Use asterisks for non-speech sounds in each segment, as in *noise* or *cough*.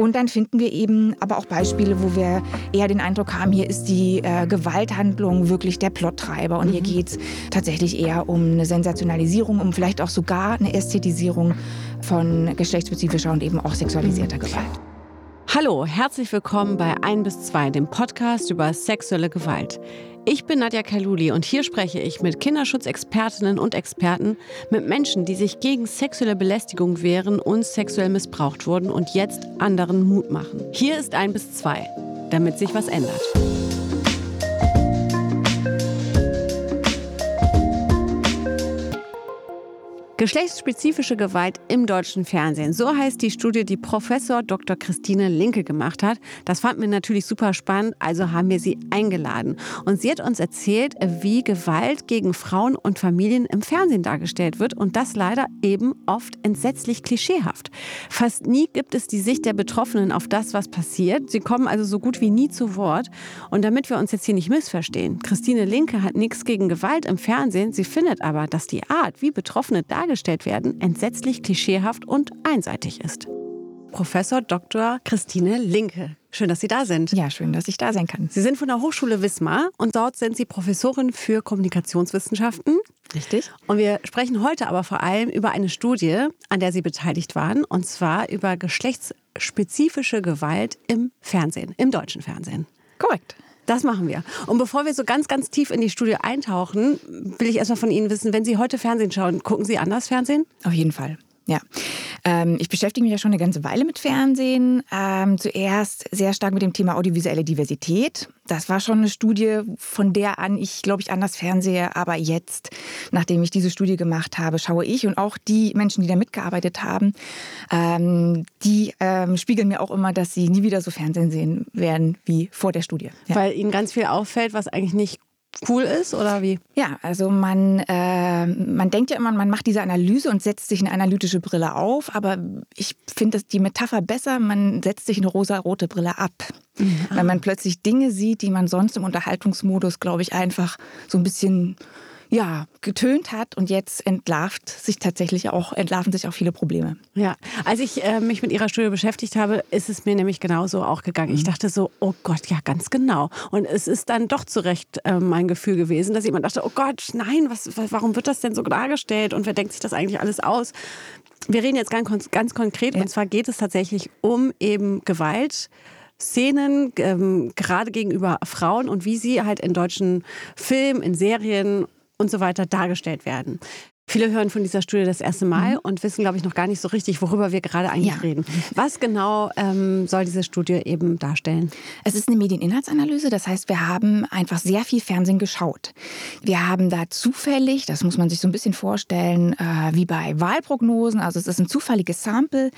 Und dann finden wir eben aber auch Beispiele, wo wir eher den Eindruck haben, hier ist die äh, Gewalthandlung wirklich der Plottreiber. Und mhm. hier geht es tatsächlich eher um eine Sensationalisierung, um vielleicht auch sogar eine Ästhetisierung von geschlechtsspezifischer und eben auch sexualisierter mhm. Gewalt. Hallo, herzlich willkommen bei 1 bis 2, dem Podcast über sexuelle Gewalt. Ich bin Nadja Kaluli und hier spreche ich mit Kinderschutzexpertinnen und Experten, mit Menschen, die sich gegen sexuelle Belästigung wehren und sexuell missbraucht wurden und jetzt anderen Mut machen. Hier ist 1 bis 2, damit sich was ändert. Geschlechtsspezifische Gewalt im deutschen Fernsehen. So heißt die Studie, die Professor Dr. Christine Linke gemacht hat. Das fand mir natürlich super spannend, also haben wir sie eingeladen. Und sie hat uns erzählt, wie Gewalt gegen Frauen und Familien im Fernsehen dargestellt wird und das leider eben oft entsetzlich klischeehaft. Fast nie gibt es die Sicht der Betroffenen auf das, was passiert. Sie kommen also so gut wie nie zu Wort. Und damit wir uns jetzt hier nicht missverstehen, Christine Linke hat nichts gegen Gewalt im Fernsehen. Sie findet aber, dass die Art, wie Betroffene dargestellt dargestellt werden, entsetzlich klischeehaft und einseitig ist. Professor Dr. Christine Linke. Schön, dass Sie da sind. Ja, schön, dass ich da sein kann. Sie sind von der Hochschule Wismar und dort sind Sie Professorin für Kommunikationswissenschaften. Richtig. Und wir sprechen heute aber vor allem über eine Studie, an der Sie beteiligt waren, und zwar über geschlechtsspezifische Gewalt im Fernsehen, im deutschen Fernsehen. Korrekt. Das machen wir. Und bevor wir so ganz, ganz tief in die Studie eintauchen, will ich erstmal von Ihnen wissen, wenn Sie heute Fernsehen schauen, gucken Sie anders Fernsehen? Auf jeden Fall. Ja, ähm, ich beschäftige mich ja schon eine ganze Weile mit Fernsehen. Ähm, zuerst sehr stark mit dem Thema audiovisuelle Diversität. Das war schon eine Studie, von der an ich, glaube ich, anders fernsehe. Aber jetzt, nachdem ich diese Studie gemacht habe, schaue ich und auch die Menschen, die da mitgearbeitet haben, ähm, die ähm, spiegeln mir auch immer, dass sie nie wieder so Fernsehen sehen werden wie vor der Studie. Ja. Weil ihnen ganz viel auffällt, was eigentlich nicht cool ist oder wie? Ja, also man, äh, man denkt ja immer, man macht diese Analyse und setzt sich eine analytische Brille auf, aber ich finde die Metapher besser, man setzt sich eine rosa-rote Brille ab. Mhm. Weil man plötzlich Dinge sieht, die man sonst im Unterhaltungsmodus, glaube ich, einfach so ein bisschen ja, getönt hat und jetzt entlarvt sich tatsächlich auch, entlarven sich auch viele Probleme. Ja, als ich äh, mich mit Ihrer Studie beschäftigt habe, ist es mir nämlich genauso auch gegangen. Ich mhm. dachte so, oh Gott, ja, ganz genau. Und es ist dann doch zu Recht äh, mein Gefühl gewesen, dass jemand dachte, oh Gott, nein, was, warum wird das denn so dargestellt und wer denkt sich das eigentlich alles aus? Wir reden jetzt ganz, ganz konkret ja. und zwar geht es tatsächlich um eben Gewalt. Szenen, ähm, gerade gegenüber Frauen und wie sie halt in deutschen Filmen, in Serien und so weiter dargestellt werden. Viele hören von dieser Studie das erste Mal mhm. und wissen, glaube ich, noch gar nicht so richtig, worüber wir gerade eigentlich ja. reden. Was genau ähm, soll diese Studie eben darstellen? Es ist eine Medieninhaltsanalyse, das heißt, wir haben einfach sehr viel Fernsehen geschaut. Wir haben da zufällig, das muss man sich so ein bisschen vorstellen, äh, wie bei Wahlprognosen, also es ist ein zufälliges Sample,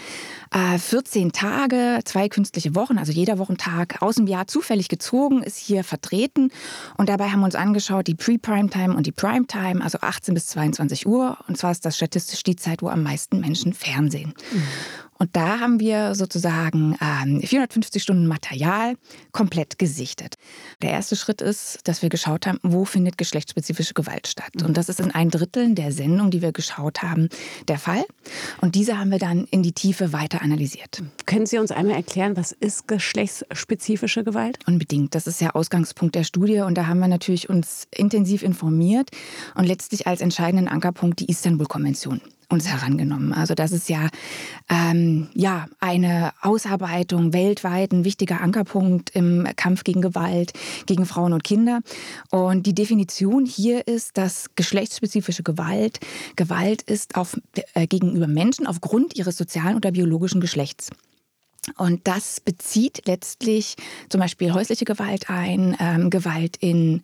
äh, 14 Tage, zwei künstliche Wochen, also jeder Wochentag aus dem Jahr zufällig gezogen, ist hier vertreten und dabei haben wir uns angeschaut, die Pre-Primetime und die Primetime, also 18 bis 22 Uhr Uhr. Und zwar ist das statistisch die Zeit, wo am meisten Menschen Fernsehen. Mhm. Und da haben wir sozusagen ähm, 450 Stunden Material komplett gesichtet. Der erste Schritt ist, dass wir geschaut haben, wo findet geschlechtsspezifische Gewalt statt. Und das ist in ein Drittel der Sendung, die wir geschaut haben, der Fall. Und diese haben wir dann in die Tiefe weiter analysiert. Können Sie uns einmal erklären, was ist geschlechtsspezifische Gewalt? Unbedingt. Das ist ja Ausgangspunkt der Studie. Und da haben wir natürlich uns intensiv informiert und letztlich als entscheidenden Ankerpunkt die Istanbul-Konvention uns herangenommen. Also das ist ja, ähm, ja eine Ausarbeitung weltweit, ein wichtiger Ankerpunkt im Kampf gegen Gewalt, gegen Frauen und Kinder. Und die Definition hier ist, dass geschlechtsspezifische Gewalt Gewalt ist auf, äh, gegenüber Menschen aufgrund ihres sozialen oder biologischen Geschlechts. Und das bezieht letztlich zum Beispiel häusliche Gewalt ein, ähm, Gewalt in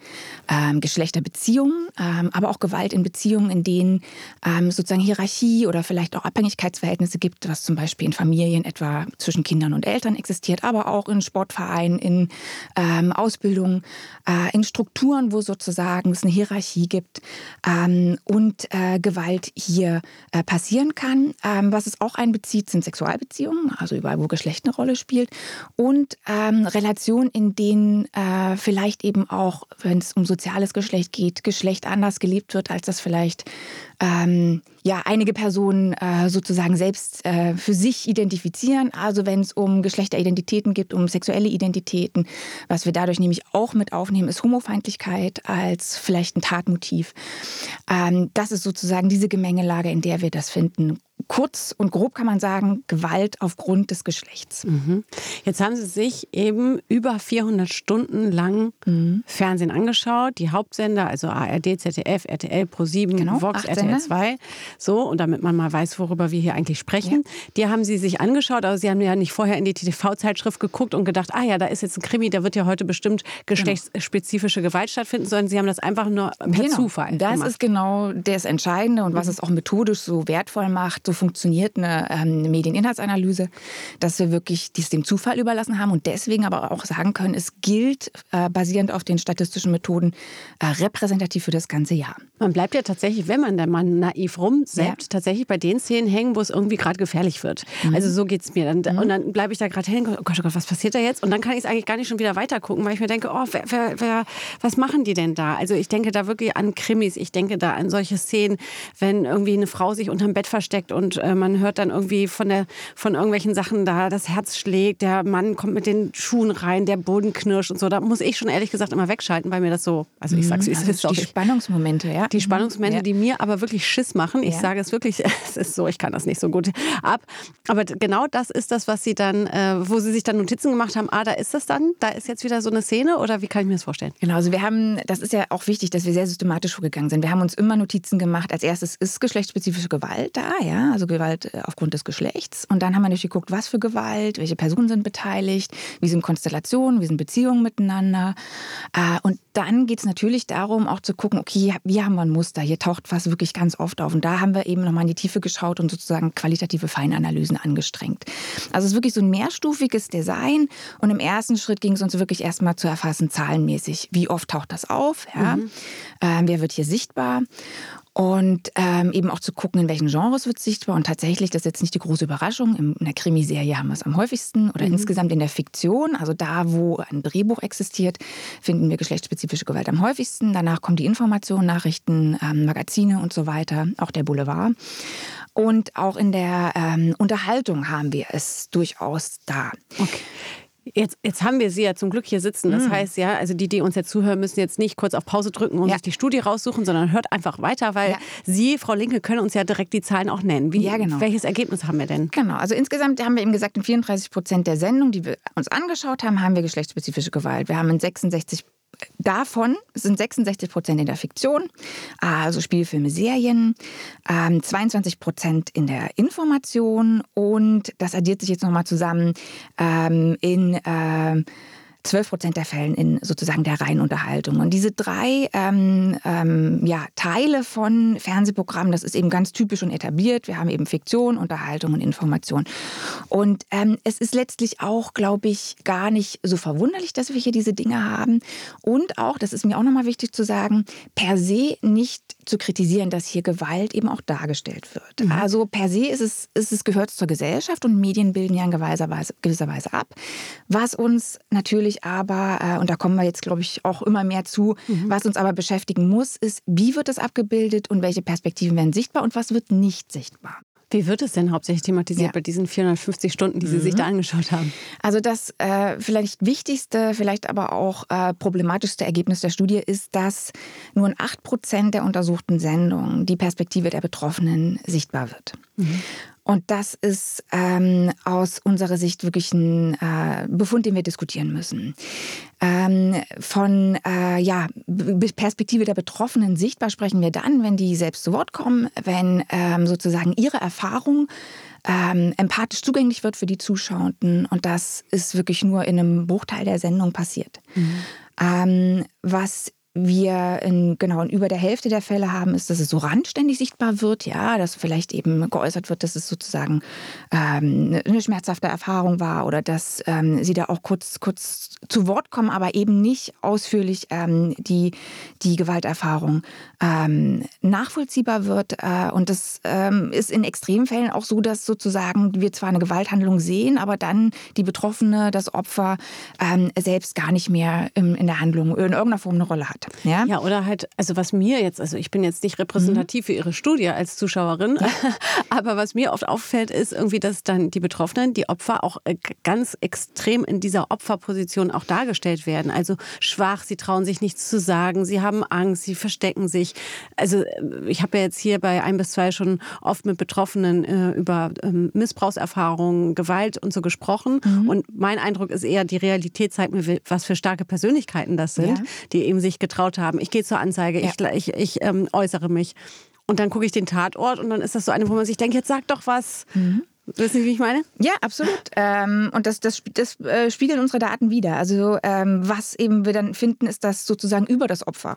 ähm, Geschlechterbeziehungen, ähm, aber auch Gewalt in Beziehungen, in denen ähm, sozusagen Hierarchie oder vielleicht auch Abhängigkeitsverhältnisse gibt, was zum Beispiel in Familien etwa zwischen Kindern und Eltern existiert, aber auch in Sportvereinen, in ähm, Ausbildung, äh, in Strukturen, wo sozusagen es eine Hierarchie gibt ähm, und äh, Gewalt hier äh, passieren kann. was es auch einbezieht, sind Sexualbeziehungen, also überall, wo Geschlechter Geschlecht eine Rolle spielt und ähm, Relationen, in denen äh, vielleicht eben auch, wenn es um soziales Geschlecht geht, Geschlecht anders gelebt wird, als das vielleicht ähm, ja, einige Personen äh, sozusagen selbst äh, für sich identifizieren. Also wenn es um Geschlechteridentitäten geht, um sexuelle Identitäten. Was wir dadurch nämlich auch mit aufnehmen, ist Homofeindlichkeit als vielleicht ein Tatmotiv. Ähm, das ist sozusagen diese Gemengelage, in der wir das finden kurz und grob kann man sagen, Gewalt aufgrund des Geschlechts. Mhm. Jetzt haben Sie sich eben über 400 Stunden lang mhm. Fernsehen angeschaut, die Hauptsender, also ARD, ZDF, RTL, Pro7, genau, Vox, RTL 2. So, und damit man mal weiß, worüber wir hier eigentlich sprechen. Ja. Die haben Sie sich angeschaut, aber Sie haben ja nicht vorher in die TV-Zeitschrift geguckt und gedacht, ah ja, da ist jetzt ein Krimi, da wird ja heute bestimmt geschlechtsspezifische Gewalt stattfinden, sondern Sie haben das einfach nur per genau. Zufall Das gemacht. ist genau das Entscheidende und was mhm. es auch methodisch so wertvoll macht, so funktioniert eine ähm, Medieninhaltsanalyse, dass wir wirklich dies dem Zufall überlassen haben und deswegen aber auch sagen können, es gilt äh, basierend auf den statistischen Methoden äh, repräsentativ für das ganze Jahr. Man bleibt ja tatsächlich, wenn man da mal naiv rumsäbt, ja. tatsächlich bei den Szenen hängen, wo es irgendwie gerade gefährlich wird. Mhm. Also so geht es mir. Dann, mhm. Und dann bleibe ich da gerade hängen, oh Gott, oh Gott, was passiert da jetzt? Und dann kann ich es eigentlich gar nicht schon wieder weiter gucken, weil ich mir denke, oh, wer, wer, wer, was machen die denn da? Also ich denke da wirklich an Krimis, ich denke da an solche Szenen, wenn irgendwie eine Frau sich unterm Bett versteckt und äh, man hört dann irgendwie von, der, von irgendwelchen Sachen da, das Herz schlägt, der Mann kommt mit den Schuhen rein, der Boden knirscht und so. Da muss ich schon ehrlich gesagt immer wegschalten, weil mir das so, also ich sag's wie es mhm. also ist. Die Spannungsmomente, ja. Die Spannungsmomente, ja. die mir aber wirklich Schiss machen. Ich ja. sage es wirklich, *laughs* es ist so, ich kann das nicht so gut ab. Aber genau das ist das, was Sie dann, äh, wo Sie sich dann Notizen gemacht haben, ah, da ist das dann, da ist jetzt wieder so eine Szene oder wie kann ich mir das vorstellen? Genau, also wir haben, das ist ja auch wichtig, dass wir sehr systematisch vorgegangen sind. Wir haben uns immer Notizen gemacht. Als erstes ist geschlechtsspezifische Gewalt da, ja, also Gewalt äh, aufgrund des Geschlechts. Und dann haben wir natürlich geguckt, was für Gewalt, welche Personen sind beteiligt, wie sind Konstellationen, wie sind Beziehungen miteinander. Äh, und dann geht es natürlich darum, auch zu gucken, okay, wie haben wir ein Muster? Hier taucht was wirklich ganz oft auf. Und da haben wir eben nochmal in die Tiefe geschaut und sozusagen qualitative Feinanalysen angestrengt. Also es ist wirklich so ein mehrstufiges Design. Und im ersten Schritt ging es uns wirklich erstmal zu erfassen, zahlenmäßig, wie oft taucht das auf? Ja? Mhm. Äh, wer wird hier sichtbar? Und ähm, eben auch zu gucken, in welchen Genres wird es sichtbar. Und tatsächlich, das ist jetzt nicht die große Überraschung, in der Krimiserie haben wir es am häufigsten oder mhm. insgesamt in der Fiktion, also da, wo ein Drehbuch existiert, finden wir geschlechtsspezifische Gewalt am häufigsten. Danach kommen die Informationen, Nachrichten, ähm, Magazine und so weiter, auch der Boulevard. Und auch in der ähm, Unterhaltung haben wir es durchaus da. Okay. Jetzt, jetzt haben wir Sie ja zum Glück hier sitzen. Das mhm. heißt ja, also die, die uns jetzt zuhören, müssen jetzt nicht kurz auf Pause drücken und ja. sich die Studie raussuchen, sondern hört einfach weiter, weil ja. Sie, Frau Linke, können uns ja direkt die Zahlen auch nennen. Wie, ja, genau. Welches Ergebnis haben wir denn? Genau, also insgesamt haben wir eben gesagt, in 34 Prozent der Sendungen, die wir uns angeschaut haben, haben wir geschlechtsspezifische Gewalt. Wir haben in 66 Davon sind 66 Prozent in der Fiktion, also Spielfilme, Serien, 22 ähm, Prozent in der Information und das addiert sich jetzt nochmal zusammen ähm, in ähm, 12 Prozent der Fällen in sozusagen der reinen Unterhaltung. Und diese drei ähm, ähm, ja, Teile von Fernsehprogrammen, das ist eben ganz typisch und etabliert. Wir haben eben Fiktion, Unterhaltung und Information. Und ähm, es ist letztlich auch, glaube ich, gar nicht so verwunderlich, dass wir hier diese Dinge haben. Und auch, das ist mir auch nochmal wichtig zu sagen, per se nicht zu kritisieren, dass hier Gewalt eben auch dargestellt wird. Mhm. Also per se ist es, ist es gehört zur Gesellschaft und Medien bilden ja in gewisser Weise, gewisser Weise ab. Was uns natürlich aber, äh, und da kommen wir jetzt, glaube ich, auch immer mehr zu, mhm. was uns aber beschäftigen muss, ist, wie wird es abgebildet und welche Perspektiven werden sichtbar und was wird nicht sichtbar. Wie wird es denn hauptsächlich thematisiert ja. bei diesen 450 Stunden, die Sie mhm. sich da angeschaut haben? Also das äh, vielleicht wichtigste, vielleicht aber auch äh, problematischste Ergebnis der Studie ist, dass nur in 8 Prozent der untersuchten Sendungen die Perspektive der Betroffenen sichtbar wird. Mhm. Und das ist ähm, aus unserer Sicht wirklich ein äh, Befund, den wir diskutieren müssen. Ähm, von äh, ja, Perspektive der Betroffenen sichtbar sprechen wir dann, wenn die selbst zu Wort kommen, wenn ähm, sozusagen ihre Erfahrung ähm, empathisch zugänglich wird für die Zuschauenden. Und das ist wirklich nur in einem Bruchteil der Sendung passiert. Mhm. Ähm, was wir in, genau in über der Hälfte der Fälle haben, ist, dass es so randständig sichtbar wird, ja, dass vielleicht eben geäußert wird, dass es sozusagen ähm, ne, eine schmerzhafte Erfahrung war oder dass ähm, sie da auch kurz, kurz zu Wort kommen, aber eben nicht ausführlich ähm, die, die Gewalterfahrung ähm, nachvollziehbar wird. Äh, und das ähm, ist in Extremfällen auch so, dass sozusagen wir zwar eine Gewalthandlung sehen, aber dann die Betroffene, das Opfer ähm, selbst gar nicht mehr in, in der Handlung in irgendeiner Form eine Rolle hat. Ja? ja, oder halt, also was mir jetzt, also ich bin jetzt nicht repräsentativ mhm. für Ihre Studie als Zuschauerin, ja. *laughs* aber was mir oft auffällt, ist irgendwie, dass dann die Betroffenen, die Opfer auch äh, ganz extrem in dieser Opferposition auch dargestellt werden. Also schwach, sie trauen sich nichts zu sagen, sie haben Angst, sie verstecken sich. Also äh, ich habe ja jetzt hier bei ein bis zwei schon oft mit Betroffenen äh, über ähm, Missbrauchserfahrungen, Gewalt und so gesprochen. Mhm. Und mein Eindruck ist eher, die Realität zeigt mir, was für starke Persönlichkeiten das sind, ja. die eben sich getraut haben. Ich gehe zur Anzeige, ja. ich, ich, ich ähm, äußere mich. Und dann gucke ich den Tatort und dann ist das so eine, wo man sich denkt, jetzt sag doch was. Mhm. Wissen Sie, wie ich meine? Ja, absolut. *laughs* Ähm, und das, das, das äh, spiegeln unsere Daten wieder. Also ähm, was eben wir dann finden, ist, dass sozusagen über das Opfer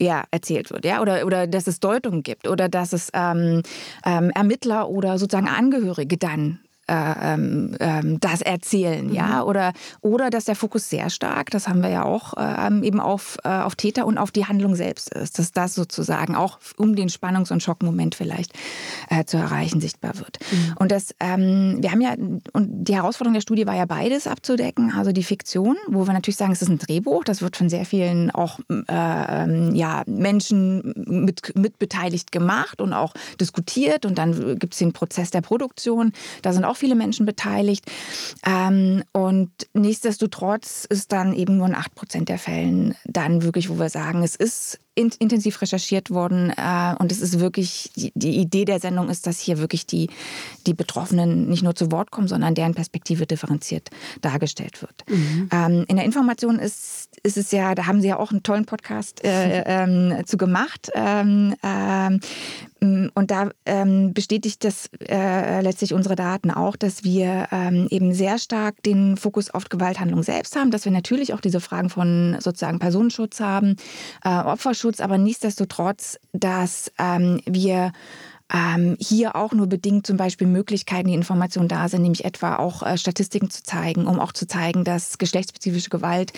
ja, erzählt wird, ja, oder, oder dass es Deutungen gibt oder dass es ähm, ähm, Ermittler oder sozusagen Angehörige dann ähm, ähm, das erzählen, mhm. ja, oder, oder dass der Fokus sehr stark, das haben wir ja auch äh, eben auf, äh, auf Täter und auf die Handlung selbst ist, dass das sozusagen auch um den Spannungs- und Schockmoment vielleicht äh, zu erreichen sichtbar wird. Mhm. Und das, ähm, wir haben ja, und die Herausforderung der Studie war ja beides abzudecken, also die Fiktion, wo wir natürlich sagen, es ist ein Drehbuch, das wird von sehr vielen auch äh, ähm, ja, Menschen mit, mitbeteiligt gemacht und auch diskutiert und dann gibt es den Prozess der Produktion, da sind auch auch viele Menschen beteiligt. Ähm, und nichtsdestotrotz ist dann eben nur in 8 Prozent der Fällen dann wirklich, wo wir sagen, es ist intensiv recherchiert worden äh, und es ist wirklich, die, die, Idee der Sendung ist, dass hier wirklich die, die Betroffenen nicht nur zu Wort kommen, sondern deren Perspektive differenziert dargestellt wird. Mhm. Ähm, in der Information ist, ist es ja, da haben Sie ja auch einen tollen Podcast äh, *laughs* ähm, zu gemacht. Ähm, ähm und da ähm, bestätigt das äh, letztlich unsere Daten auch, dass wir ähm, eben sehr stark den Fokus auf Gewalthandlung selbst haben, dass wir natürlich auch diese Fragen von sozusagen Personenschutz haben, äh, Opferschutz Datenschutz, aber nichtsdestotrotz, dass ähm, wir ähm, hier auch nur bedingt zum Beispiel Möglichkeiten, die Informationen da sind, nämlich etwa auch äh, Statistiken zu zeigen, um auch zu zeigen, dass geschlechtsspezifische Gewalt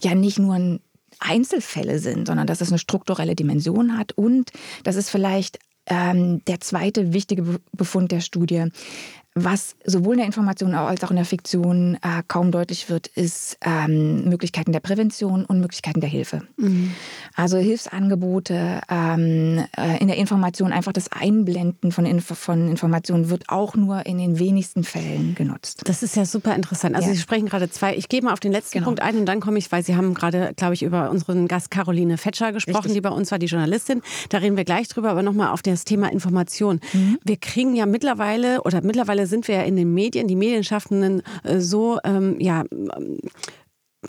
ja nicht nur ein Einzelfälle sind, sondern dass es eine strukturelle Dimension hat. Und das ist vielleicht ähm, der zweite wichtige Befund der Studie, was sowohl in der Information als auch in der Fiktion äh, kaum deutlich wird, ist ähm, Möglichkeiten der Prävention und Möglichkeiten der Hilfe. Mhm. Also Hilfsangebote ähm, äh, in der Information, einfach das Einblenden von, Inf von Informationen wird auch nur in den wenigsten Fällen genutzt. Das ist ja super interessant. Also ja. Sie sprechen gerade zwei. Ich gehe mal auf den letzten genau. Punkt ein und dann komme ich, weil Sie haben gerade, glaube ich, über unseren Gast Caroline Fetscher gesprochen, Richtig. die bei uns war, die Journalistin. Da reden wir gleich drüber, aber nochmal auf das Thema Information. Mhm. Wir kriegen ja mittlerweile oder mittlerweile sind wir ja in den Medien, die Medienschaffenden, äh, so ähm, ja,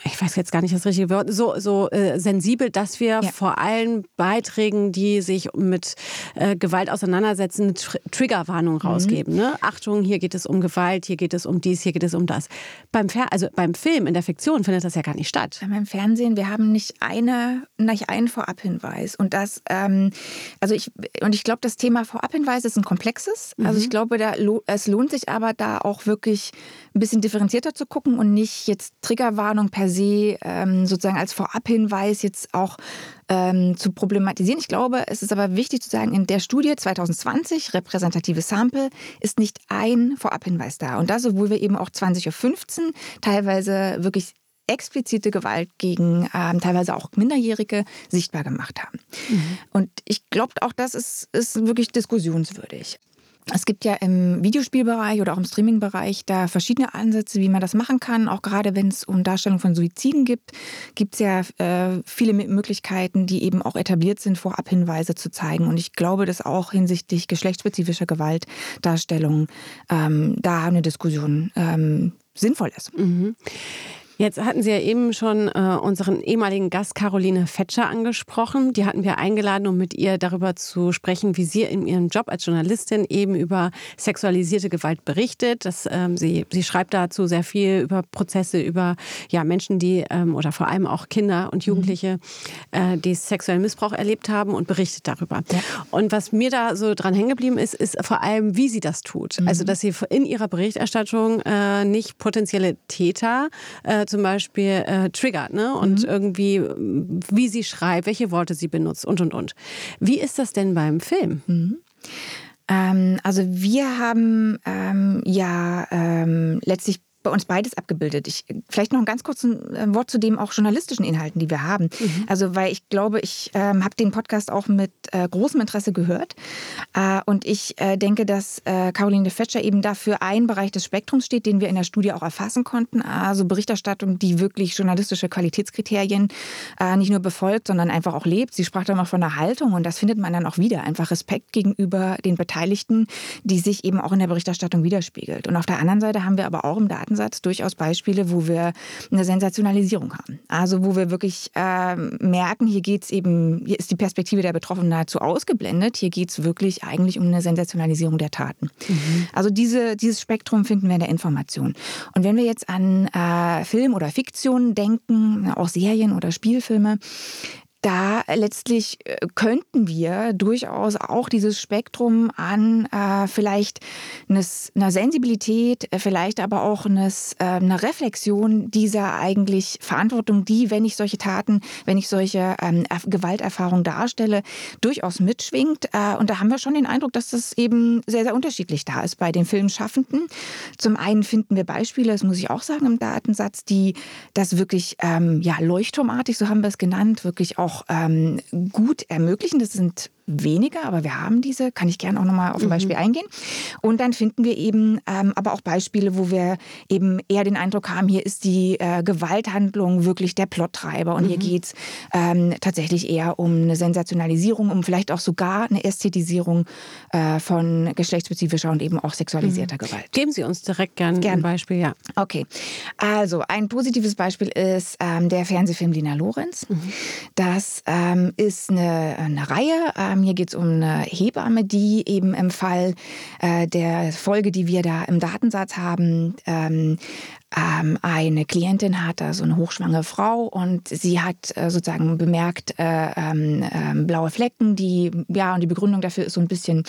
ich weiß jetzt gar nicht das richtige Wort, so, so äh, sensibel, dass wir ja. vor allen Beiträgen, die sich mit äh, Gewalt auseinandersetzen, Tr Triggerwarnung mhm. rausgeben. Ne? Achtung, hier geht es um Gewalt, hier geht es um dies, hier geht es um das. Beim, Fer also beim Film, in der Fiktion findet das ja gar nicht statt. Beim Fernsehen, wir haben nicht eine, nicht einen Vorabhinweis. Und das, ähm, also ich, und ich glaube, das Thema Vorabhinweis ist ein komplexes. Mhm. Also ich glaube, da, es lohnt sich aber da auch wirklich ein bisschen differenzierter zu gucken und nicht jetzt Triggerwarnung per se ähm, sozusagen als Vorabhinweis jetzt auch ähm, zu problematisieren. Ich glaube, es ist aber wichtig zu sagen, in der Studie 2020, repräsentative Sample, ist nicht ein Vorabhinweis da. Und das, obwohl wir eben auch 20.15 Uhr teilweise wirklich explizite Gewalt gegen ähm, teilweise auch Minderjährige sichtbar gemacht haben. Mhm. Und ich glaube, auch das ist, ist wirklich diskussionswürdig. Es gibt ja im Videospielbereich oder auch im Streamingbereich da verschiedene Ansätze, wie man das machen kann. Auch gerade wenn es um Darstellung von Suiziden gibt, gibt es ja äh, viele Möglichkeiten, die eben auch etabliert sind, Vorabhinweise zu zeigen. Und ich glaube, dass auch hinsichtlich geschlechtsspezifischer Gewaltdarstellung ähm, da eine Diskussion ähm, sinnvoll ist. Mhm. Jetzt hatten Sie ja eben schon äh, unseren ehemaligen Gast Caroline Fetscher angesprochen. Die hatten wir eingeladen, um mit ihr darüber zu sprechen, wie sie in ihrem Job als Journalistin eben über sexualisierte Gewalt berichtet. Das, ähm, sie, sie schreibt dazu sehr viel über Prozesse, über ja, Menschen, die ähm, oder vor allem auch Kinder und Jugendliche, mhm. äh, die sexuellen Missbrauch erlebt haben und berichtet darüber. Ja. Und was mir da so dran hängen geblieben ist, ist vor allem, wie sie das tut. Mhm. Also, dass sie in ihrer Berichterstattung äh, nicht potenzielle Täter äh, zum Beispiel äh, triggert ne? und mhm. irgendwie, wie sie schreibt, welche Worte sie benutzt und, und, und. Wie ist das denn beim Film? Mhm. Ähm, also wir haben ähm, ja ähm, letztlich bei uns beides abgebildet. Ich, vielleicht noch ein ganz kurzes äh, Wort zu dem auch journalistischen Inhalten, die wir haben. Mhm. Also, weil ich glaube, ich ähm, habe den Podcast auch mit äh, großem Interesse gehört. Äh, und ich äh, denke, dass äh, Caroline Fetscher eben dafür ein Bereich des Spektrums steht, den wir in der Studie auch erfassen konnten. Also Berichterstattung, die wirklich journalistische Qualitätskriterien äh, nicht nur befolgt, sondern einfach auch lebt. Sie sprach dann auch von der Haltung und das findet man dann auch wieder. Einfach Respekt gegenüber den Beteiligten, die sich eben auch in der Berichterstattung widerspiegelt. Und auf der anderen Seite haben wir aber auch im Daten Datensatz durchaus Beispiele, wo wir eine Sensationalisierung haben. Also wo wir wirklich äh, merken, hier geht es eben, hier ist die Perspektive der Betroffenen nahezu ausgeblendet. Hier geht es wirklich eigentlich um eine Sensationalisierung der Taten. Mhm. Also diese, dieses Spektrum finden wir in der Information. Und wenn wir jetzt an äh, Film oder Fiktion denken, auch Serien oder Spielfilme, da letztlich äh, könnten wir durchaus auch dieses Spektrum an äh, vielleicht eines, einer Sensibilität, äh, vielleicht aber auch eines, äh, einer Reflexion dieser eigentlich Verantwortung, die, wenn ich solche Taten, wenn ich solche ähm, Gewalterfahrungen darstelle, durchaus mitschwingt. Äh, und da haben wir schon den Eindruck, dass das eben sehr, sehr unterschiedlich da ist bei den Filmschaffenden. Zum einen finden wir Beispiele, das muss ich auch sagen im Datensatz, die das wirklich ähm, ja, leuchtturmartig, so haben wir es genannt, wirklich auch auch ähm, gut ermöglichen. Das sind weniger, aber wir haben diese, kann ich gerne auch nochmal auf ein mhm. Beispiel mhm. eingehen. Und dann finden wir eben ähm, aber auch Beispiele, wo wir eben eher den Eindruck haben, hier ist die äh, Gewalthandlung wirklich der Plottreiber und mhm. hier geht es ähm, tatsächlich eher um eine Sensationalisierung, um vielleicht auch sogar eine Ästhetisierung äh, von geschlechtsspezifischer und eben auch sexualisierter mhm. Gewalt. Geben Sie uns direkt gerne gern. ein Beispiel, ja. Okay, also ein positives Beispiel ist ähm, der Fernsehfilm Lina Lorenz. Mhm. Das ähm, ist eine, eine Reihe, hier geht es um eine Hebamme, die eben im Fall äh, der Folge, die wir da im Datensatz haben, ähm, ähm, eine Klientin hat, also eine hochschwangere Frau, und sie hat äh, sozusagen bemerkt äh, ähm, äh, blaue Flecken, die, ja, und die Begründung dafür ist so ein bisschen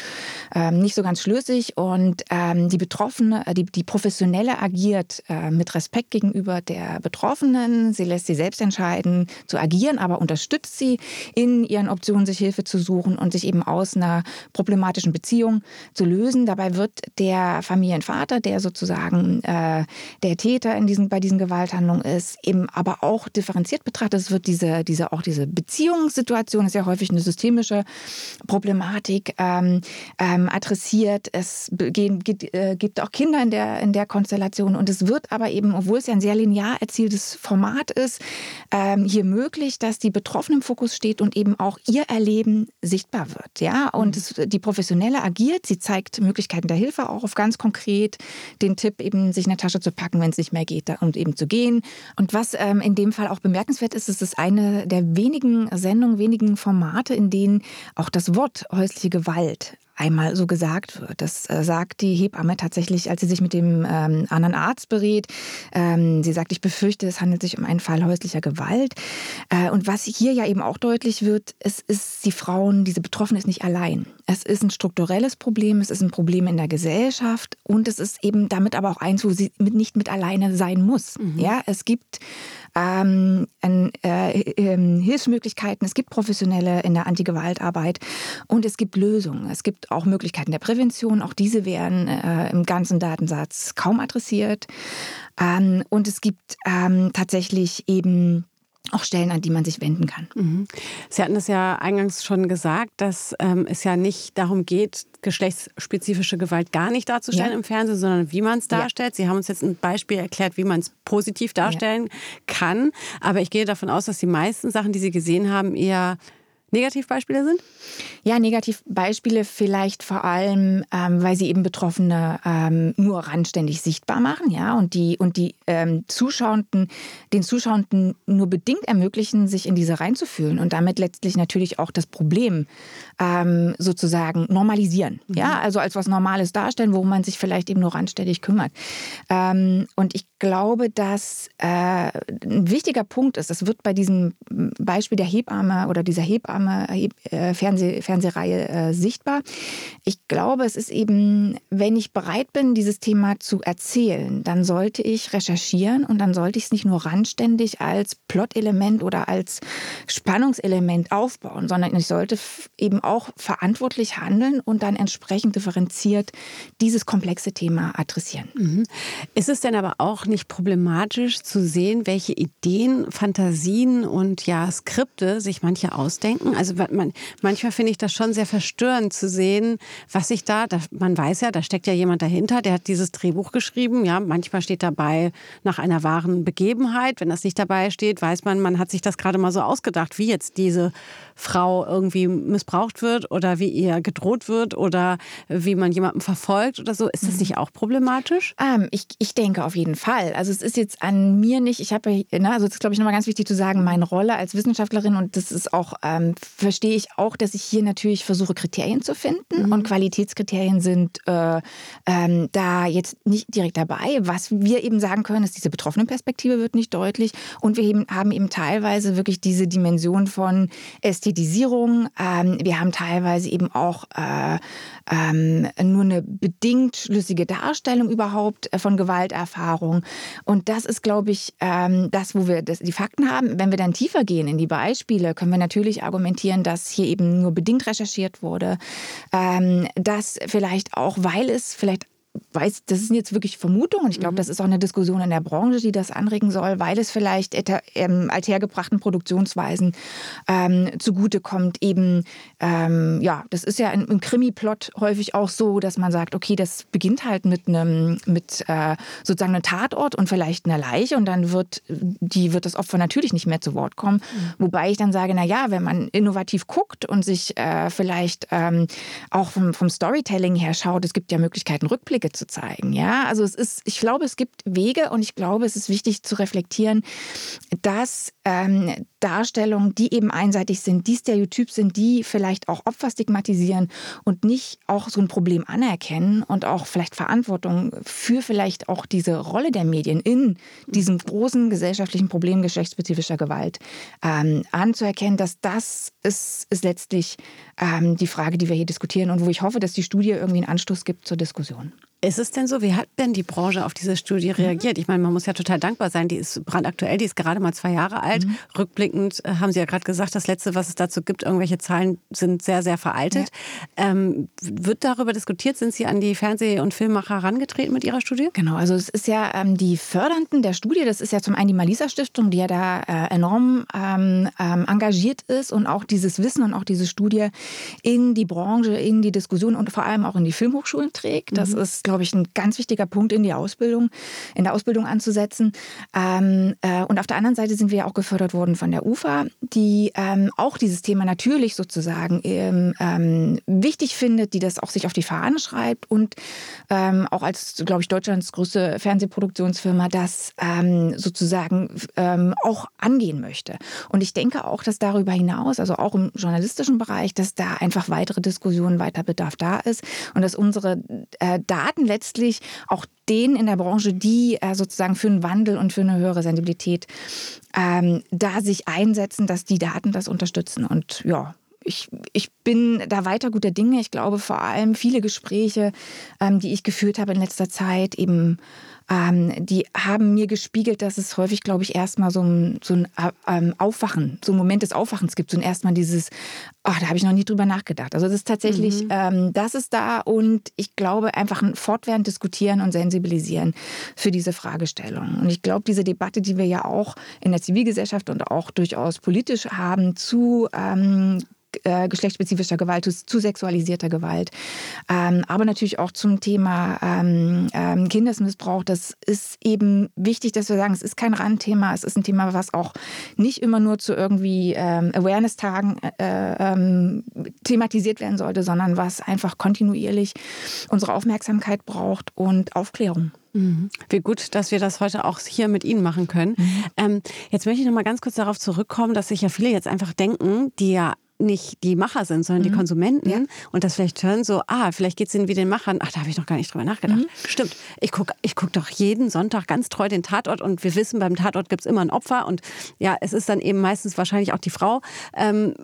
ähm, nicht so ganz schlüssig. Und ähm, die Betroffene, äh, die, die Professionelle agiert äh, mit Respekt gegenüber der Betroffenen. Sie lässt sie selbst entscheiden zu agieren, aber unterstützt sie in ihren Optionen, sich Hilfe zu suchen und sich eben aus einer problematischen Beziehung zu lösen. Dabei wird der Familienvater, der sozusagen äh, der Täter in diesen, bei diesen Gewalthandlungen ist, eben aber auch differenziert betrachtet. Es wird diese, diese, auch diese Beziehungssituation, ist ja häufig eine systemische Problematik, ähm, ähm, adressiert. Es gibt, äh, gibt auch Kinder in der, in der Konstellation und es wird aber eben, obwohl es ja ein sehr linear erzieltes Format ist, ähm, hier möglich, dass die Betroffene im Fokus steht und eben auch ihr Erleben sichtbar wird. Ja? Und mhm. es, die Professionelle agiert, sie zeigt Möglichkeiten der Hilfe auch auf ganz konkret den Tipp, eben sich in der Tasche zu packen, wenn es nicht mehr geht, und eben zu gehen. Und was ähm, in dem Fall auch bemerkenswert ist, ist es eine der wenigen Sendungen, wenigen Formate, in denen auch das Wort häusliche Gewalt einmal so gesagt wird. Das äh, sagt die Hebamme tatsächlich, als sie sich mit dem ähm, anderen Arzt berät. Ähm, sie sagt, ich befürchte, es handelt sich um einen Fall häuslicher Gewalt. Äh, und was hier ja eben auch deutlich wird, es ist die Frauen, diese Betroffene ist nicht allein. Es ist ein strukturelles Problem, es ist ein Problem in der Gesellschaft und es ist eben damit aber auch eins, wo sie mit, nicht mit alleine sein muss. Mhm. Ja, es gibt ähm, äh, äh, Hilfsmöglichkeiten, es gibt Professionelle in der Antigewaltarbeit und es gibt Lösungen. Es gibt auch Möglichkeiten der Prävention. Auch diese werden äh, im ganzen Datensatz kaum adressiert. Ähm, und es gibt ähm, tatsächlich eben auch Stellen, an die man sich wenden kann. Mhm. Sie hatten es ja eingangs schon gesagt, dass ähm, es ja nicht darum geht, geschlechtsspezifische Gewalt gar nicht darzustellen ja. im Fernsehen, sondern wie man es darstellt. Ja. Sie haben uns jetzt ein Beispiel erklärt, wie man es positiv darstellen ja. kann. Aber ich gehe davon aus, dass die meisten Sachen, die Sie gesehen haben, eher Negativbeispiele sind? Ja, Negativbeispiele vielleicht vor allem, ähm, weil sie eben Betroffene ähm, nur randständig sichtbar machen, ja, und die, und die ähm, Zuschauenden, den Zuschauenden nur bedingt ermöglichen, sich in diese reinzufühlen und damit letztlich natürlich auch das Problem ähm, sozusagen normalisieren, mhm. ja, also als was Normales darstellen, worum man sich vielleicht eben nur randständig kümmert. Ähm, und ich glaube, dass äh, ein wichtiger Punkt ist, das wird bei diesem Beispiel der Hebamme oder dieser Hebamme äh, Fernseh, Fernsehreihe äh, sichtbar. Ich glaube, es ist eben, wenn ich bereit bin, dieses Thema zu erzählen, dann sollte ich recherchieren und dann sollte ich es nicht nur randständig als Plot-Element oder als Spannungselement aufbauen, sondern ich sollte eben auch verantwortlich handeln und dann entsprechend differenziert dieses komplexe Thema adressieren. Mhm. Ist es denn aber auch nicht problematisch zu sehen, welche Ideen, Fantasien und ja Skripte sich manche ausdenken? Also man, manchmal finde ich das schon sehr verstörend zu sehen, was sich da, da, man weiß ja, da steckt ja jemand dahinter, der hat dieses Drehbuch geschrieben. Ja, manchmal steht dabei nach einer wahren Begebenheit. Wenn das nicht dabei steht, weiß man, man hat sich das gerade mal so ausgedacht, wie jetzt diese Frau irgendwie missbraucht wird oder wie ihr gedroht wird oder wie man jemanden verfolgt oder so. Ist das mhm. nicht auch problematisch? Ähm, ich, ich denke auf jeden Fall. Also es ist jetzt an mir nicht, ich habe, ne, also das ist glaube ich nochmal ganz wichtig zu sagen, meine Rolle als Wissenschaftlerin und das ist auch, ähm, verstehe ich auch, dass ich hier natürlich versuche, Kriterien zu finden mhm. und Qualitätskriterien sind äh, ähm, da jetzt nicht direkt dabei. Was wir eben sagen können, ist, diese betroffene Perspektive wird nicht deutlich und wir eben, haben eben teilweise wirklich diese Dimension von Ästhetisierung. Ähm, wir haben teilweise eben auch äh, ähm, nur eine bedingt schlüssige Darstellung überhaupt äh, von Gewalterfahrung. Und das ist, glaube ich, ähm, das, wo wir das, die Fakten haben. Wenn wir dann tiefer gehen in die Beispiele, können wir natürlich argumentieren, dass hier eben nur bedingt recherchiert wurde, ähm, dass vielleicht auch, weil es vielleicht weiß, das sind jetzt wirklich Vermutungen. Ich glaube, mhm. das ist auch eine Diskussion in der Branche, die das anregen soll, weil es vielleicht ähm, althergebrachten Produktionsweisen ähm, zugutekommt. Eben, ähm, ja, das ist ja im Krimi-Plot häufig auch so, dass man sagt, okay, das beginnt halt mit einem, mit äh, sozusagen einem Tatort und vielleicht einer Leiche und dann wird, die wird das Opfer natürlich nicht mehr zu Wort kommen. Mhm. Wobei ich dann sage, na ja, wenn man innovativ guckt und sich äh, vielleicht ähm, auch vom, vom Storytelling her schaut, es gibt ja Möglichkeiten, Rückblicke Wege zu zeigen. Ja, also es ist, ich glaube, es gibt Wege und ich glaube, es ist wichtig zu reflektieren, dass ähm, Darstellungen, die eben einseitig sind, die Stereotyp sind, die vielleicht auch Opfer stigmatisieren und nicht auch so ein Problem anerkennen und auch vielleicht Verantwortung für vielleicht auch diese Rolle der Medien in diesem großen gesellschaftlichen Problem geschlechtsspezifischer Gewalt ähm, anzuerkennen, dass das ist, ist letztlich ähm, die Frage, die wir hier diskutieren und wo ich hoffe, dass die Studie irgendwie einen Anstoß gibt zur Diskussion. Ist es denn so? Wie hat denn die Branche auf diese Studie mhm. reagiert? Ich meine, man muss ja total dankbar sein. Die ist brandaktuell, die ist gerade mal zwei Jahre alt. Mhm. Rückblickend äh, haben Sie ja gerade gesagt, das Letzte, was es dazu gibt, irgendwelche Zahlen sind sehr, sehr veraltet. Ja. Ähm, wird darüber diskutiert? Sind Sie an die Fernseh- und Filmmacher herangetreten mit Ihrer Studie? Genau, also es ist ja ähm, die Fördernden der Studie, das ist ja zum einen die Malisa Stiftung, die ja da äh, enorm ähm, ähm, engagiert ist und auch dieses Wissen und auch diese Studie in die Branche, in die Diskussion und vor allem auch in die Filmhochschulen trägt. Das mhm. ist, glaube ich, ein ganz wichtiger Punkt in die Ausbildung, in der Ausbildung anzusetzen. Ähm, äh, und auf der anderen Seite sind wir ja auch gefördert worden von der UFA, die ähm, auch dieses Thema natürlich sozusagen ähm, ähm, wichtig findet, die das auch sich auf die Fahne schreibt und ähm, auch als, glaube ich, Deutschlands größte Fernsehproduktionsfirma das ähm, sozusagen auch angehen möchte. Und ich denke auch, dass darüber hinaus, also auch im journalistischen Bereich, dass da einfach weitere Diskussionen, weiter Bedarf da ist und dass unsere äh, Daten letztlich auch denen in der Branche, die äh, sozusagen für einen Wandel und für eine höhere Sensibilität ähm, da sich einsetzen, dass die Daten das unterstützen. Und ja, ich, ich bin da weiter guter Dinge. Ich glaube vor allem viele Gespräche, ähm, die ich geführt habe in letzter Zeit, eben ähm, die haben mir gespiegelt, dass es häufig, glaube ich, erstmal so ein, so ein ähm, Aufwachen, so ein Moment des Aufwachens gibt. So ein erstmal dieses, oh, da habe ich noch nie drüber nachgedacht. Also das ist tatsächlich, mhm. ähm, das ist da und ich glaube einfach ein fortwährend diskutieren und sensibilisieren für diese Fragestellung. Und ich glaube, diese Debatte, die wir ja auch in der Zivilgesellschaft und auch durchaus politisch haben zu ähm, äh, geschlechtsspezifischer Gewalt, zu, zu sexualisierter Gewalt. Ähm, aber natürlich auch zum Thema ähm, ähm, Kindesmissbrauch. Das ist eben wichtig, dass wir sagen, es ist kein Randthema, es ist ein Thema, was auch nicht immer nur zu irgendwie ähm, Awareness-Tagen äh, ähm, thematisiert werden sollte, sondern was einfach kontinuierlich unsere Aufmerksamkeit braucht und Aufklärung. Mhm. Wie gut, dass wir das heute auch hier mit Ihnen machen können. Mhm. Ähm, jetzt möchte ich noch mal ganz kurz darauf zurückkommen, dass sich ja viele jetzt einfach denken, die ja nicht die Macher sind, sondern mhm. die Konsumenten ja. und das vielleicht hören so, ah, vielleicht geht es ihnen wie den Machern. Ach, da habe ich noch gar nicht drüber nachgedacht. Mhm. Stimmt, ich gucke ich guck doch jeden Sonntag ganz treu den Tatort und wir wissen, beim Tatort gibt es immer ein Opfer und ja, es ist dann eben meistens wahrscheinlich auch die Frau. Ähm,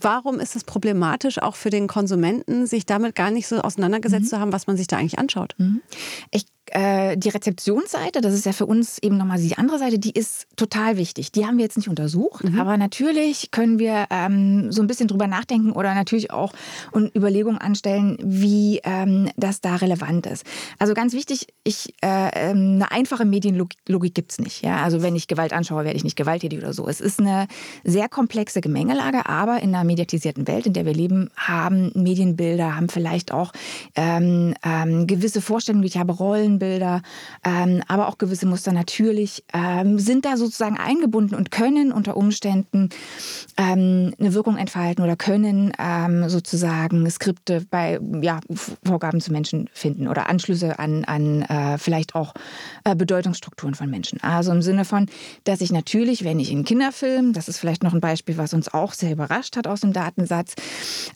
warum ist es problematisch, auch für den Konsumenten, sich damit gar nicht so auseinandergesetzt mhm. zu haben, was man sich da eigentlich anschaut? Mhm. Ich äh, die Rezeptionsseite, das ist ja für uns eben nochmal die andere Seite, die ist total wichtig. Die haben wir jetzt nicht untersucht, mhm. aber natürlich können wir ähm, so ein bisschen drüber nachdenken oder natürlich auch und Überlegungen anstellen, wie ähm, das da relevant ist. Also ganz wichtig, ich, äh, ähm, eine einfache Medienlogik gibt es nicht. Ja? Also wenn ich Gewalt anschaue, werde ich nicht gewalttätig oder so. Es ist eine sehr komplexe Gemengelage, aber in einer mediatisierten Welt, in der wir leben, haben Medienbilder, haben vielleicht auch ähm, ähm, gewisse Vorstellungen, ich habe Rollen, Rollenbilder, ähm, aber auch gewisse Muster natürlich ähm, sind da sozusagen eingebunden und können unter Umständen ähm, eine Wirkung entfalten oder können ähm, sozusagen Skripte bei ja, Vorgaben zu Menschen finden oder Anschlüsse an, an äh, vielleicht auch äh, Bedeutungsstrukturen von Menschen. Also im Sinne von, dass ich natürlich, wenn ich in Kinderfilmen, das ist vielleicht noch ein Beispiel, was uns auch sehr überrascht hat aus dem Datensatz,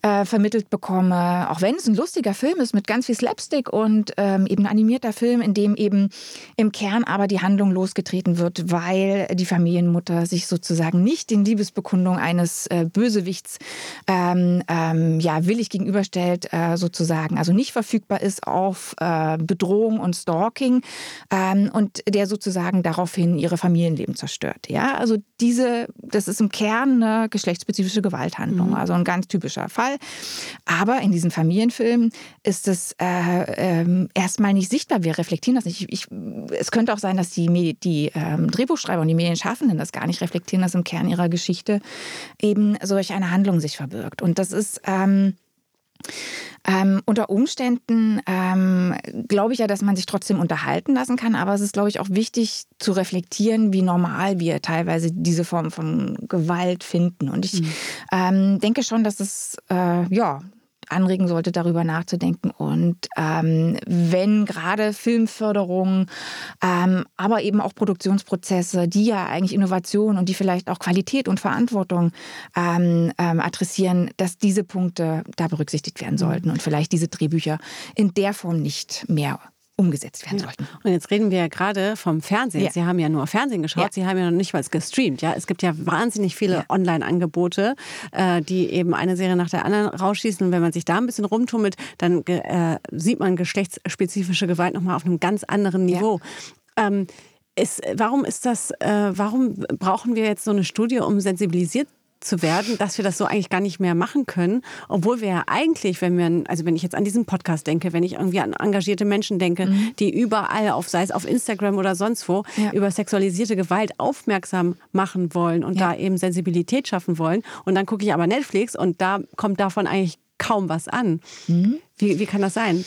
äh, vermittelt bekomme, auch wenn es ein lustiger Film ist mit ganz viel Slapstick und ähm, eben ein animierter Film, in dem eben im Kern aber die Handlung losgetreten wird, weil die Familienmutter sich sozusagen nicht den Liebesbekundungen eines äh, Bösewichts ähm, ähm, ja, willig gegenüberstellt, äh, sozusagen, also nicht verfügbar ist auf äh, Bedrohung und Stalking ähm, und der sozusagen daraufhin ihre Familienleben zerstört. Ja, also diese, das ist im Kern eine geschlechtsspezifische Gewalthandlung, mhm. also ein ganz typischer Fall. Aber in diesen Familienfilmen ist es äh, ähm, erstmal nicht sichtbar. Wir reflektieren das nicht. Ich, ich, es könnte auch sein, dass die, die ähm, Drehbuchschreiber und die Medienschaffenden das gar nicht reflektieren, dass im Kern ihrer Geschichte eben solch eine Handlung sich verbirgt. Und das ist ähm, ähm, unter Umständen ähm, glaube ich ja, dass man sich trotzdem unterhalten lassen kann, aber es ist, glaube ich, auch wichtig zu reflektieren, wie normal wir teilweise diese Form von Gewalt finden. Und ich mhm. ähm, denke schon, dass es äh, ja anregen sollte, darüber nachzudenken. Und ähm, wenn gerade Filmförderung, ähm, aber eben auch Produktionsprozesse, die ja eigentlich Innovation und die vielleicht auch Qualität und Verantwortung ähm, ähm adressieren, dass diese Punkte da berücksichtigt werden sollten und vielleicht diese Drehbücher in der Form nicht mehr umgesetzt werden sollten. Und jetzt reden wir ja gerade vom Fernsehen. Ja. Sie haben ja nur Fernsehen geschaut, ja. Sie haben ja noch nicht mal gestreamt. Ja? Es gibt ja wahnsinnig viele ja. Online-Angebote, äh, die eben eine Serie nach der anderen rausschießen. Und wenn man sich da ein bisschen rumtummelt, dann äh, sieht man geschlechtsspezifische Gewalt nochmal auf einem ganz anderen Niveau. Ähm, ist, warum ist das, äh, warum brauchen wir jetzt so eine Studie, um sensibilisiert zu werden, dass wir das so eigentlich gar nicht mehr machen können, obwohl wir ja eigentlich, wenn wir, also wenn ich jetzt an diesen Podcast denke, wenn ich irgendwie an engagierte Menschen denke, mhm. die überall auf, sei es auf Instagram oder sonst wo, ja. über sexualisierte Gewalt aufmerksam machen wollen und ja. da eben Sensibilität schaffen wollen. Und dann gucke ich aber Netflix und da kommt davon eigentlich kaum was an. Mhm. Wie, wie kann das sein?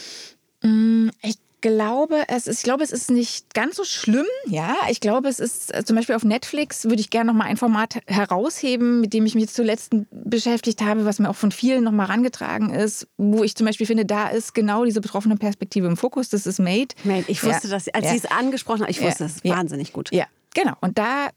Mm, ich glaube, es ist, ich glaube, es ist nicht ganz so schlimm. Ja, ich glaube, es ist äh, zum Beispiel auf Netflix würde ich gerne noch mal ein Format herausheben, mit dem ich mich zuletzt beschäftigt habe, was mir auch von vielen noch mal herangetragen ist, wo ich zum Beispiel finde, da ist genau diese betroffene Perspektive im Fokus. Das ist Made. Made. Ich wusste ja. das, als ja. Sie es angesprochen haben, ich wusste ja. das wahnsinnig gut. Ja, Genau. Und da,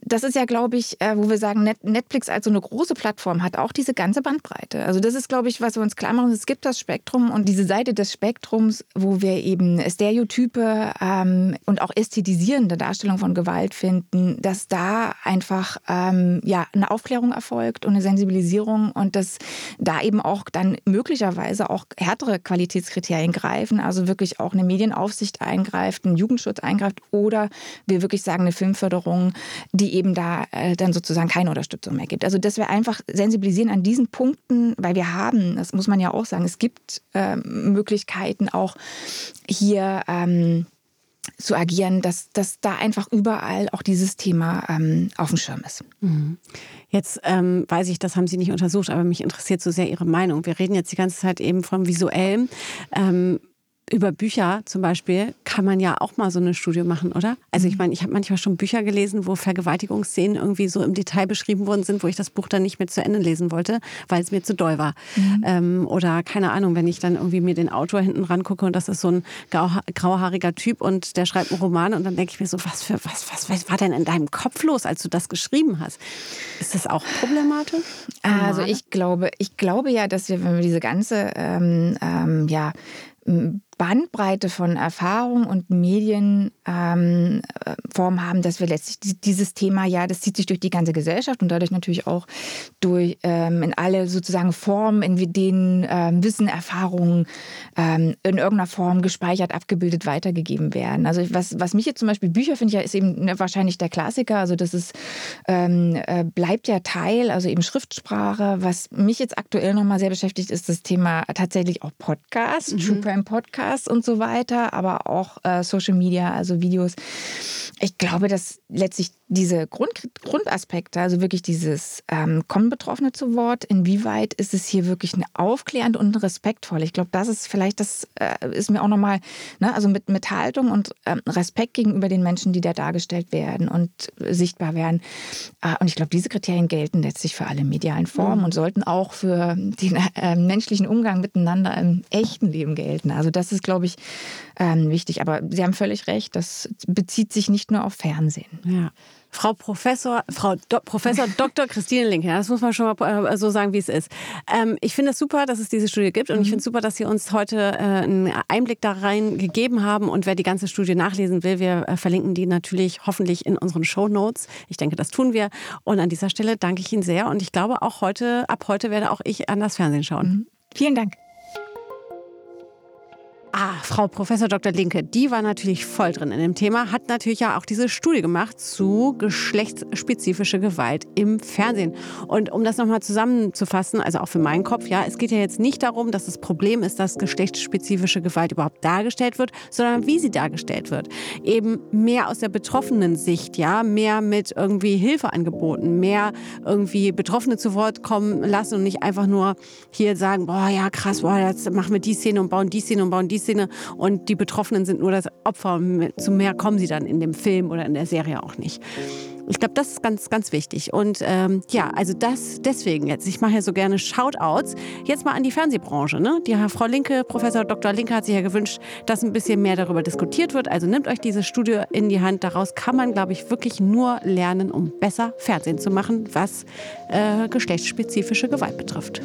das ist ja, glaube ich, äh, wo wir sagen, Netflix als so eine große Plattform hat auch diese ganze Bandbreite. Also das ist, glaube ich, was wir uns klar machen. Es gibt das Spektrum und diese Seite des Spektrums, wo wir eben Stereotype ähm, und auch ästhetisierende Darstellung von Gewalt finden, dass da einfach ähm, ja eine Aufklärung erfolgt und eine Sensibilisierung und dass da eben auch dann möglicherweise auch härtere Qualitätskriterien greifen, also wirklich auch eine Medienaufsicht eingreift, ein Jugendschutz eingreift oder wir wirklich sagen, eine Filmförderung, die eben da äh, dann sozusagen keine Unterstützung mehr gibt. Also dass wir einfach sensibilisieren an diesen Punkten, weil wir haben, das muss man ja auch sagen, es gibt äh, Möglichkeiten auch hier ähm, zu agieren, dass, dass da einfach überall auch dieses Thema ähm, auf dem Schirm ist. Mhm. Jetzt ähm, weiß ich, das haben Sie nicht untersucht, aber mich interessiert so sehr Ihre Meinung. Wir reden jetzt die ganze Zeit eben vom Visuellen. Ähm, über Bücher zum Beispiel kann man ja auch mal so eine Studie machen, oder? Also ich mhm. meine, ich habe manchmal schon Bücher gelesen, wo Vergewaltigungsszenen irgendwie so im Detail beschrieben worden sind, wo ich das Buch dann nicht mehr zu Ende lesen wollte, weil es mir zu doll war. Mhm. Ähm, oder keine Ahnung, wenn ich dann irgendwie mir den Autor hinten rangucke und das ist so ein grauhaariger Typ und der schreibt einen Roman und dann denke ich mir so, was für was, was, was war denn in deinem Kopf los, als du das geschrieben hast? Ist das auch problematisch? Also ich glaube, ich glaube ja, dass wir, wenn wir diese ganze ähm, ähm, ja, Bandbreite von Erfahrung und Medienform ähm, haben, dass wir letztlich dieses Thema, ja, das zieht sich durch die ganze Gesellschaft und dadurch natürlich auch durch ähm, in alle sozusagen Formen, in denen ähm, Wissen, Erfahrungen ähm, in irgendeiner Form gespeichert, abgebildet, weitergegeben werden. Also was, was mich jetzt zum Beispiel Bücher finde, ja, ist eben ne, wahrscheinlich der Klassiker. Also das ist ähm, äh, bleibt ja Teil, also eben Schriftsprache. Was mich jetzt aktuell nochmal sehr beschäftigt, ist das Thema tatsächlich auch Podcast, mhm. True Crime Podcast. Podcasts und so weiter, aber auch äh, Social Media, also Videos. Ich glaube, dass letztlich diese Grund, Grundaspekte, also wirklich dieses ähm, kommen Betroffene zu Wort, inwieweit ist es hier wirklich eine aufklärend und respektvoll? Ich glaube, das ist vielleicht, das äh, ist mir auch nochmal, ne, also mit, mit Haltung und ähm, Respekt gegenüber den Menschen, die da dargestellt werden und äh, sichtbar werden. Äh, und ich glaube, diese Kriterien gelten letztlich für alle medialen Formen mhm. und sollten auch für den äh, menschlichen Umgang miteinander im echten Leben gelten. Also das ist, glaube ich, ähm, wichtig. Aber Sie haben völlig recht, das bezieht sich nicht nur auf Fernsehen. Ja. Frau Professor, Frau Do Professor *laughs* Dr. Christine Link, ja, das muss man schon mal äh, so sagen, wie es ist. Ähm, ich finde es super, dass es diese Studie gibt und mhm. ich finde es super, dass Sie uns heute äh, einen Einblick da rein gegeben haben. Und wer die ganze Studie nachlesen will, wir äh, verlinken die natürlich hoffentlich in unseren Show Notes. Ich denke, das tun wir. Und an dieser Stelle danke ich Ihnen sehr und ich glaube auch heute, ab heute werde auch ich an das Fernsehen schauen. Mhm. Vielen Dank. Ah, Frau Professor Dr. Linke, die war natürlich voll drin in dem Thema, hat natürlich ja auch diese Studie gemacht zu geschlechtsspezifischer Gewalt im Fernsehen. Und um das nochmal zusammenzufassen, also auch für meinen Kopf, ja, es geht ja jetzt nicht darum, dass das Problem ist, dass geschlechtsspezifische Gewalt überhaupt dargestellt wird, sondern wie sie dargestellt wird. Eben mehr aus der betroffenen Sicht, ja, mehr mit irgendwie Hilfeangeboten, mehr irgendwie Betroffene zu Wort kommen lassen und nicht einfach nur hier sagen, boah, ja, krass, boah, jetzt machen wir die Szene und bauen die Szene und bauen die Szene und die Betroffenen sind nur das Opfer. Zu mehr kommen sie dann in dem Film oder in der Serie auch nicht. Ich glaube, das ist ganz, ganz wichtig. Und ähm, ja, also das deswegen jetzt. Ich mache ja so gerne Shoutouts. Jetzt mal an die Fernsehbranche. Ne? Die Frau Linke, Professor Dr. Linke hat sich ja gewünscht, dass ein bisschen mehr darüber diskutiert wird. Also nehmt euch diese Studie in die Hand. Daraus kann man, glaube ich, wirklich nur lernen, um besser Fernsehen zu machen, was äh, geschlechtsspezifische Gewalt betrifft.